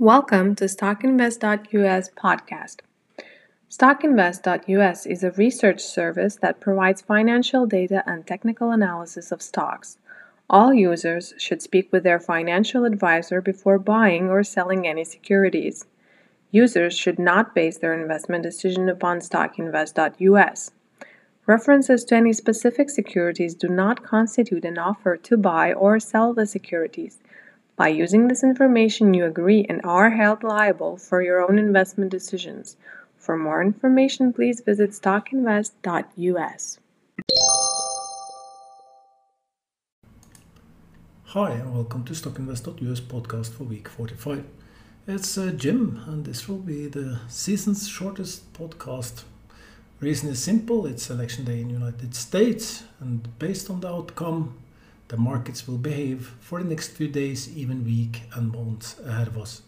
Welcome to StockInvest.us podcast. StockInvest.us is a research service that provides financial data and technical analysis of stocks. All users should speak with their financial advisor before buying or selling any securities. Users should not base their investment decision upon StockInvest.us. References to any specific securities do not constitute an offer to buy or sell the securities. By using this information, you agree and are held liable for your own investment decisions. For more information, please visit stockinvest.us. Hi, and welcome to StockInvest.us podcast for week 45. It's uh, Jim, and this will be the season's shortest podcast. Reason is simple it's election day in United States, and based on the outcome, the markets will behave for the next few days, even week, and months ahead of us.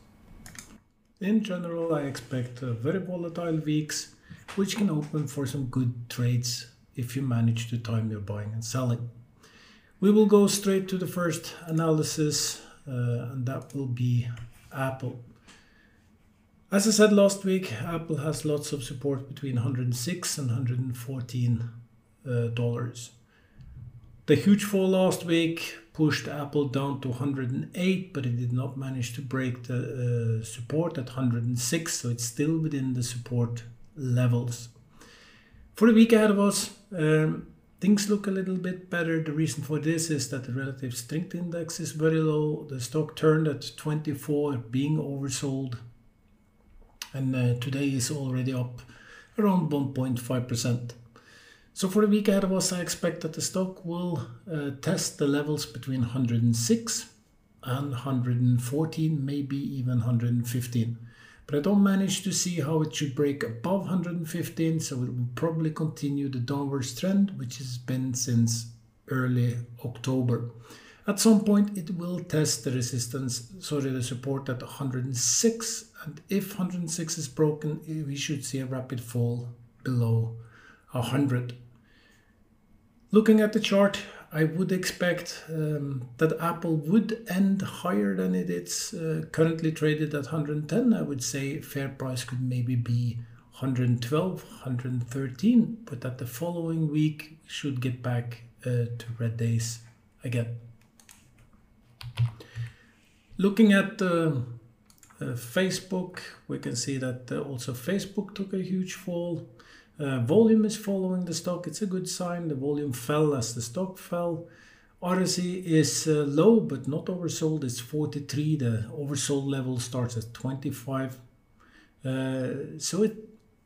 In general, I expect uh, very volatile weeks, which can open for some good trades if you manage to time your buying and selling. We will go straight to the first analysis, uh, and that will be Apple. As I said last week, Apple has lots of support between 106 and 114 uh, dollars. The huge fall last week pushed Apple down to 108, but it did not manage to break the uh, support at 106, so it's still within the support levels. For the week ahead of us, um, Things look a little bit better. The reason for this is that the relative strength index is very low. The stock turned at 24, being oversold. And uh, today is already up around 1.5%. So for the week ahead of us, I expect that the stock will uh, test the levels between 106 and 114, maybe even 115 but I don't manage to see how it should break above 115, so it will probably continue the downwards trend, which has been since early October. At some point, it will test the resistance, sorry, the support at 106, and if 106 is broken, we should see a rapid fall below 100. Looking at the chart, I would expect um, that Apple would end higher than it is uh, currently traded at 110. I would say fair price could maybe be 112, 113, but that the following week should get back uh, to red days again. Looking at uh, Facebook, we can see that uh, also Facebook took a huge fall. Uh, volume is following the stock. It's a good sign. The volume fell as the stock fell. RSI is uh, low but not oversold. It's 43. The oversold level starts at 25. Uh, so it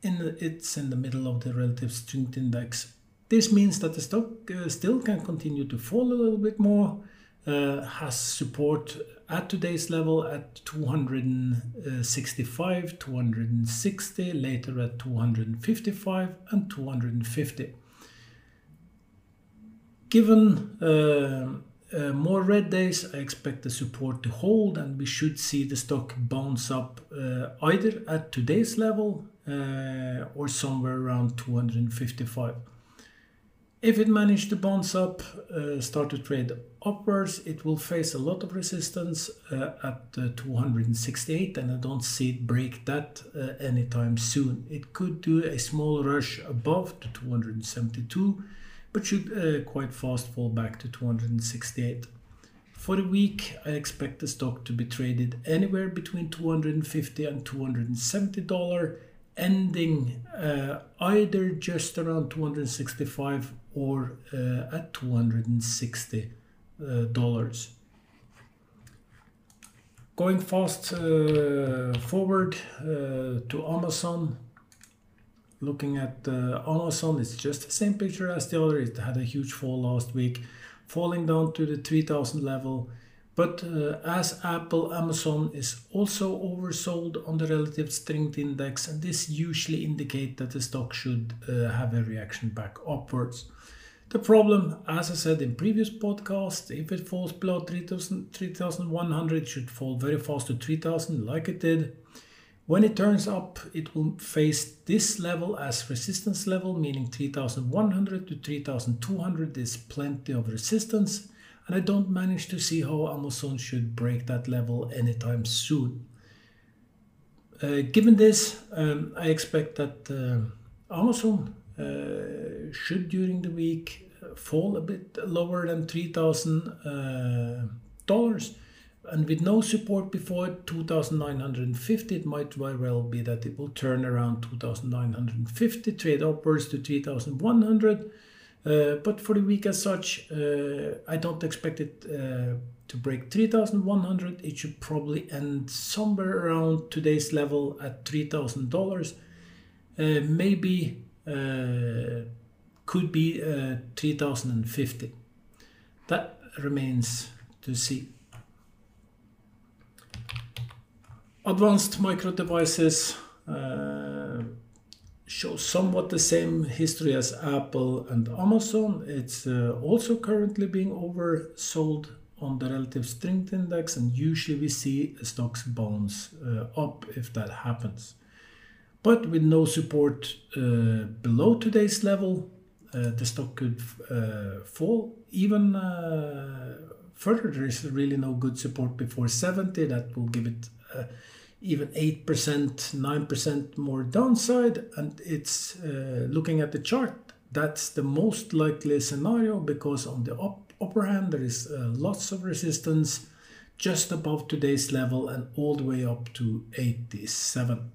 in the, it's in the middle of the relative strength index. This means that the stock uh, still can continue to fall a little bit more. Uh, has support at today's level at 265, 260, later at 255 and 250. Given uh, uh, more red days, I expect the support to hold and we should see the stock bounce up uh, either at today's level uh, or somewhere around 255. If it managed to bounce up, uh, start to trade upwards, it will face a lot of resistance uh, at uh, 268 and I don't see it break that uh, anytime soon. It could do a small rush above to 272 but should uh, quite fast fall back to 268. For the week, I expect the stock to be traded anywhere between 250 and 270 dollar ending uh, either just around 265 or uh, at 260 uh, dollars. Going fast uh, forward uh, to Amazon, looking at Amazon, it's just the same picture as the other. It had a huge fall last week, falling down to the 3000 level but uh, as Apple, Amazon is also oversold on the relative strength index, and this usually indicates that the stock should uh, have a reaction back upwards. The problem, as I said in previous podcast, if it falls below 3100, 3100 it should fall very fast to 3000 like it did. When it turns up, it will face this level as resistance level, meaning 3100 to 3200 is plenty of resistance and I don't manage to see how Amazon should break that level anytime soon. uh, given this, um, I expect that uh, Amazon uh, should during the week fall a bit lower than three thousand uh, dollars. And with no support before 2,950, it might very well be that it will turn around 2,950, trade upwards to 3,100. Uh, but for the week as such, uh, I don't expect it uh, to break 3,100. It should probably end somewhere around today's level at $3,000. Uh, maybe uh, could be uh, 3,050. That remains to see. Advanced micro devices uh, show somewhat the same history as Apple and Amazon. It's uh, also currently being oversold on the relative strength index, and usually we see stocks bounce uh, up if that happens. But with no support uh, below today's level, uh, the stock could uh, fall even further. There is really no good support before 70. That will give it even 8%, 9% more downside. And it's uh, looking at the chart, that's the most likely scenario because on the up, upper hand, there is uh, lots of resistance just above today's level and all the way up to 87.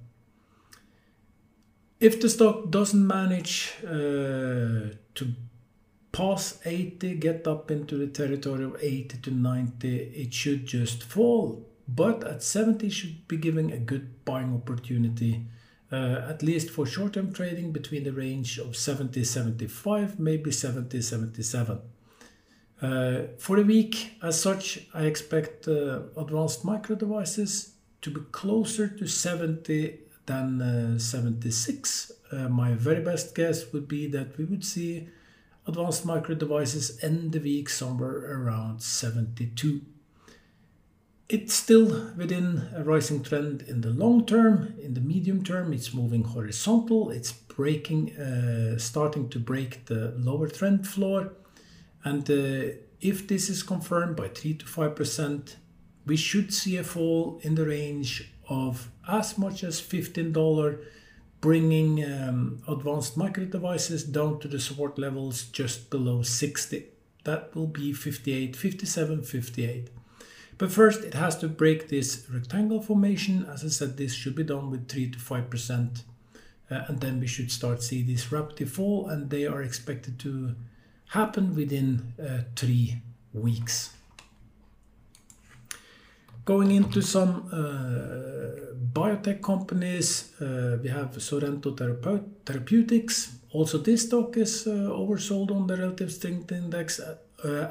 If the stock doesn't manage uh, to pass 80, get up into the territory of 80 to 90, it should just fall but at 70 should be giving a good buying opportunity uh, at least for short-term trading between the range of 70 75 maybe 70 77 uh, for the week as such i expect uh, advanced micro devices to be closer to 70 than uh, 76 uh, my very best guess would be that we would see advanced micro devices end the week somewhere around 72 it's still within a rising trend in the long term. In the medium term, it's moving horizontal. It's breaking, uh, starting to break the lower trend floor. And uh, if this is confirmed by 3 to 5%, we should see a fall in the range of as much as $15, bringing um, advanced micro devices down to the support levels just below 60. That will be 58, 57, 58. But first it has to break this rectangle formation. As I said, this should be done with 3 to 5%. Uh, and then we should start see this rapid fall and they are expected to happen within uh, three weeks. Going into some uh, biotech companies, uh, we have Sorrento Therapeutics. Also, this stock is uh, oversold on the relative strength index uh,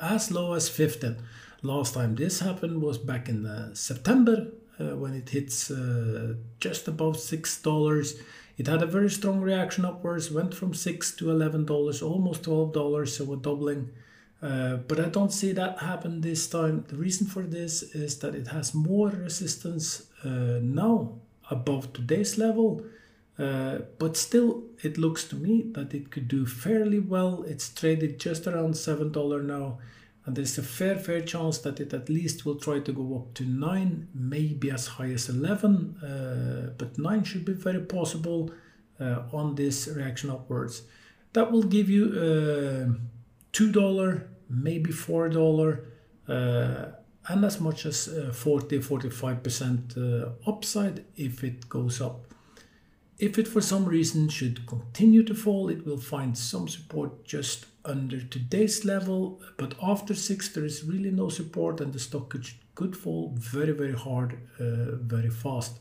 as low as 15. Last time this happened was back in uh, September uh, when it hits uh, just above six dollars. It had a very strong reaction upwards, went from six to eleven dollars, almost twelve dollars, so a doubling. Uh, but I don't see that happen this time. The reason for this is that it has more resistance uh, now above today's level. Uh, but still, it looks to me that it could do fairly well. It's traded just around $7 now and there's a fair fair chance that it at least will try to go up to 9 maybe as high as 11 uh, but 9 should be very possible uh, on this reaction upwards. That will give you uh, $2 maybe $4 uh, and as much as uh, 40 45% uh, upside if it goes up. If it for some reason should continue to fall, it will find some support just under today's level, but after 6 there is really no support and the stock could, could fall very very hard, uh, very fast.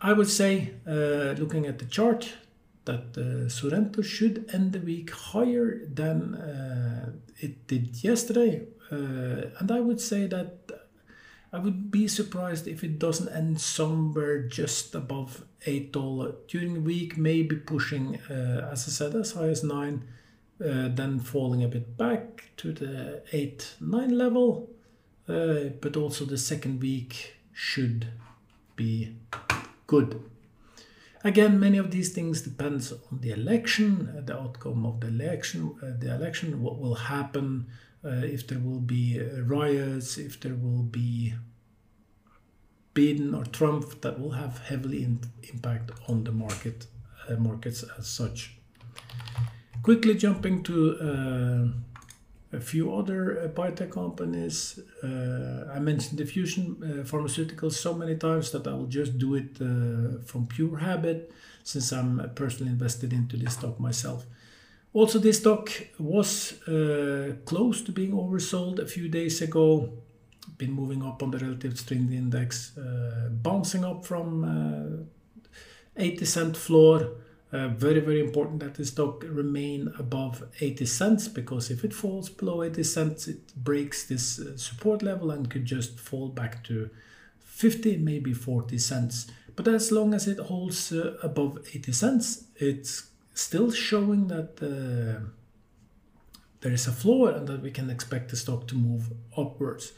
I would say, uh, looking at the chart, that uh, Sorrento should end the week higher than uh, it did yesterday. Uh, and I would say that I would be surprised if it doesn't end somewhere just above eight dollar during the week, maybe pushing, uh, as I said, as high as nine, uh, then falling a bit back to the eight nine level. Uh, but also the second week should be good. Again, many of these things depends on the election, uh, the outcome of the election, uh, the election, what will happen uh, if there will be riots, if there will be Biden or Trump that will have heavily in, impact on the market markets as such. Quickly jumping to uh, a few other uh, biotech companies. Uh, I mentioned Diffusion Pharmaceuticals so many times that I will just do it from pure habit since I'm personally invested into this stock myself. Also, this stock was close to being oversold a few days ago. Been moving up on the relative strength index, bouncing up from uh, 80 cent floor. Uh, very, very important that the stock remain above 80 cents because if it falls below 80 cents, it breaks this uh, support level and could just fall back to 50, maybe 40 cents. But as long as it holds uh, above 80 cents, it's still showing that uh, there is a floor and that we can expect the stock to move upwards.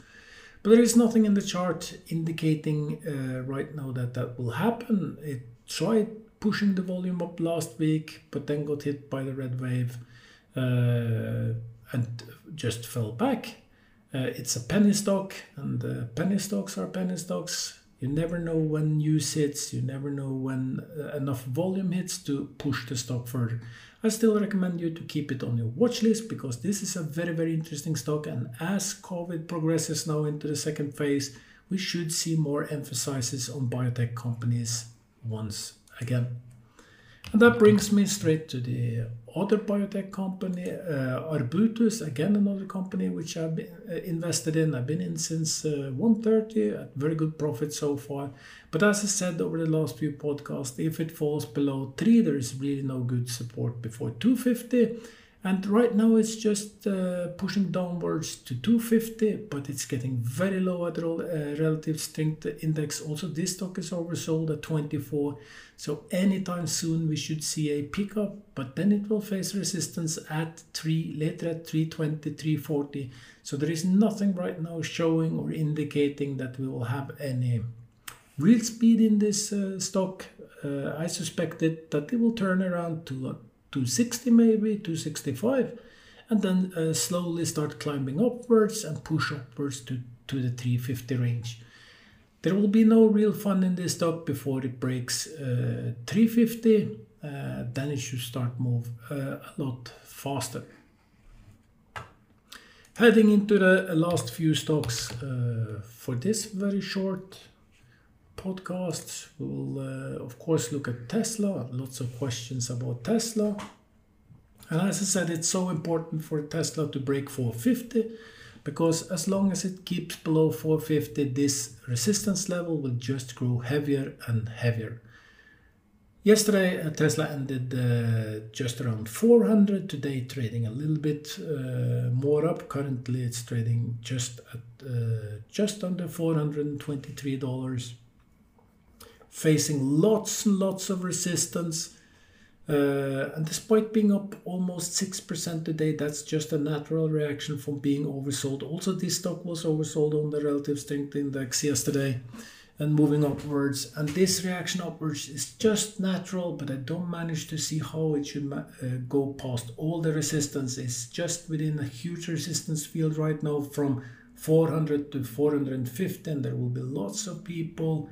But there is nothing in the chart indicating right now that that will happen. It tried pushing the volume up last week, but then got hit by the red wave uh, and just fell back. Uh, it's a penny stock, and uh, penny stocks are penny stocks. You never know when news hits, you never know when uh, enough volume hits to push the stock further. I still recommend you to keep it on your watch list because this is a very, very interesting stock. And as COVID progresses now into the second phase, we should see more emphasis on biotech companies once again. And that brings me straight to the other biotech company, uh, Arbutus, again another company which I've been uh, invested in. I've been in since uh, 130 at very good profit so far. But as I said over the last few podcasts, if it falls below 3, there is really no good support before 250. And right now it's just uh, pushing downwards to 250, but it's getting very low at the uh, relative strength index. Also, this stock is oversold at 24. So anytime soon we should see a pickup, but then it will face resistance at 3, later at 320, 340. So there is nothing right now showing or indicating that we will have any real speed in this uh, stock. Uh, I suspected that it will turn around to 260 maybe, 265, and then uh, slowly start climbing upwards and push upwards to, to the 350 range. There will be no real fun in this stock before it breaks uh, 350, uh, then it should start move uh, a lot faster. Heading into the last few stocks uh, for this very short podcasts. We will, uh, of course, look at Tesla. Lots of questions about Tesla. And as I said, it's so important for Tesla to break 450 because as long as it keeps below 450, this resistance level will just grow heavier and heavier. Yesterday, uh, Tesla ended uh, just around 400. Today, trading a little bit uh, more up. Currently, it's trading just at uh, just under 423 dollars facing lots and lots of resistance. Uh, and despite being up almost 6% today, that's just a natural reaction from being oversold. Also, this stock was oversold on the relative strength index yesterday and moving upwards. And this reaction upwards is just natural, but I don't manage to see how it should uh, go past all the resistance. It's just within a huge resistance field right now from 400 to 450, and there will be lots of people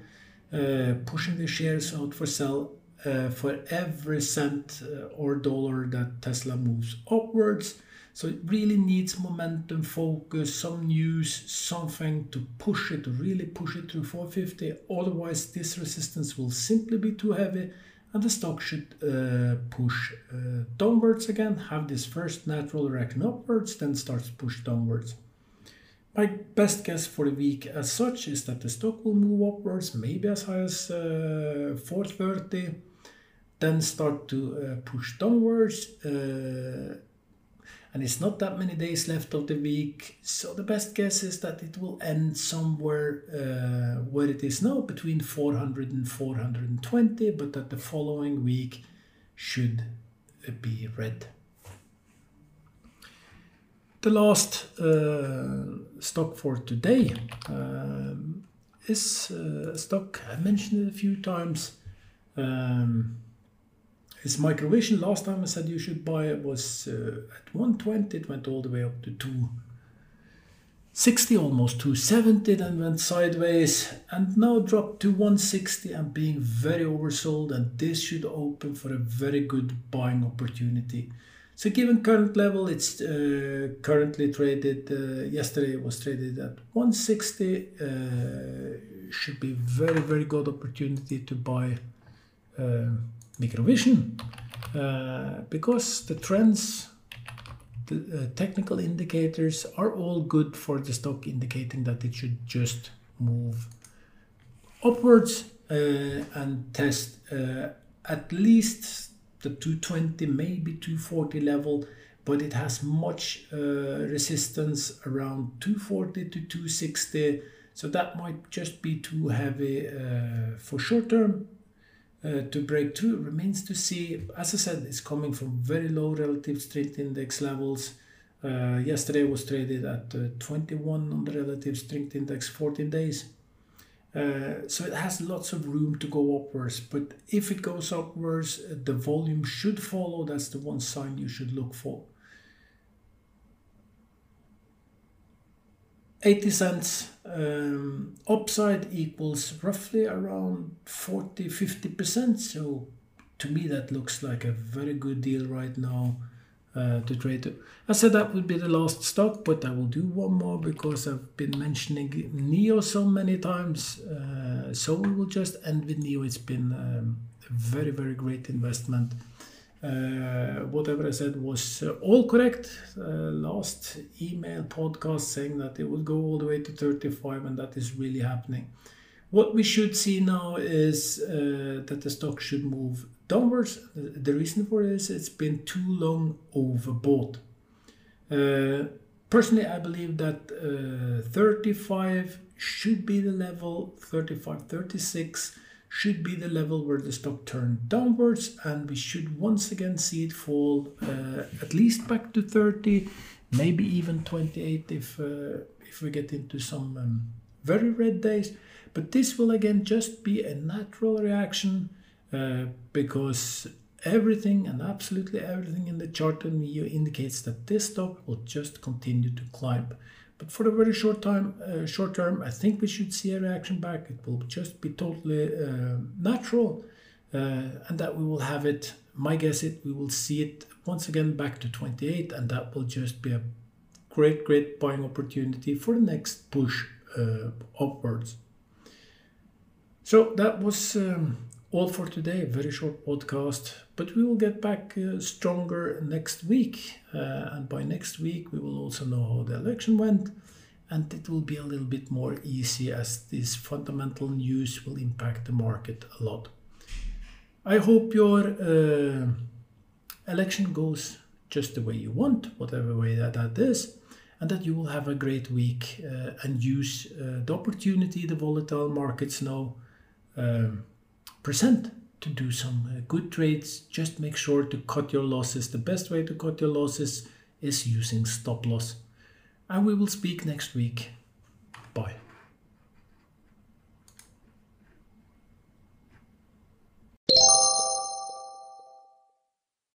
pushing the shares out for sale uh, for every cent uh, or dollar that Tesla moves upwards. So it really needs momentum, focus, some news, something to push it, really push it to 450. Otherwise, this resistance will simply be too heavy and the stock should uh, push uh, downwards again, have this first natural reaction upwards, then starts push downwards. My best guess for the week as such is that the stock will move upwards, maybe as high as uh, 430, then start to uh, push downwards. Uh, and it's not that many days left of the week, so the best guess is that it will end somewhere uh, where it is now, between 400 and 420, but that the following week should uh, be red. The last uh, stock for today um, is uh, a stock I mentioned a few times. Um, it's Microvision. Last time I said you should buy it was at 120. It went all the way up to 2 60 almost 270 then went sideways and now dropped to 160 and being very oversold and this should open for a very good buying opportunity so given current level it's uh, currently traded uh, yesterday it was traded at 160 uh, should be very very good opportunity to buy uh, microvision uh, because the trends the uh, technical indicators are all good for the stock indicating that it should just move upwards and test at least the 220 maybe 240 level but it has much uh, resistance around 240 to 260 so that might just be too heavy uh, for short term uh, to break through remains to see. As I said, it's coming from very low relative strength index levels. Uh, yesterday was traded at uh, 21 on the relative strength index 14 days. Uh, so it has lots of room to go upwards, but if it goes upwards, the volume should follow. That's the one sign you should look for. 80 cents um, upside equals roughly around 40 50%. So to me, that looks like a very good deal right now uh, to trade. I said that would be the last stock, but I will do one more because I've been mentioning NIO so many times. Uh, so we will just end with NIO. It's been um, a very, very great investment. Uh, whatever I said was uh, all correct. Uh, last email podcast saying that it would go all the way to 35, and that is really happening. What we should see now is uh, that the stock should move downwards. The reason for this, it's been too long overbought. Uh, personally, I believe that uh, 35 should be the level, 35, 36 should be the level where the stock turned downwards and we should once again see it fall uh, at least back to 30 maybe even 28 if uh, if we get into some um, very red days but this will again just be a natural reaction uh, because everything and absolutely everything in the chart and view indicates that this stock will just continue to climb but for the very short time, uh, short term, I think we should see a reaction back. It will just be totally uh, natural, uh, and that we will have it. My guess it we will see it once again back to 28, and that will just be a great, great buying opportunity for the next push uh, upwards. So that was um, all for today. Very short podcast, but we will get back uh, stronger next week. Uh, and by next week, we will also know how the election went. And it will be a little bit more easy as this fundamental news will impact the market a lot. I hope your uh, election goes just the way you want, whatever way that, that is, and that you will have a great week uh, and use uh, the opportunity the volatile markets now. Um, present to do some uh, good trades. Just make sure to cut your losses. The best way to cut your losses is using stop loss. And we will speak next week. Bye.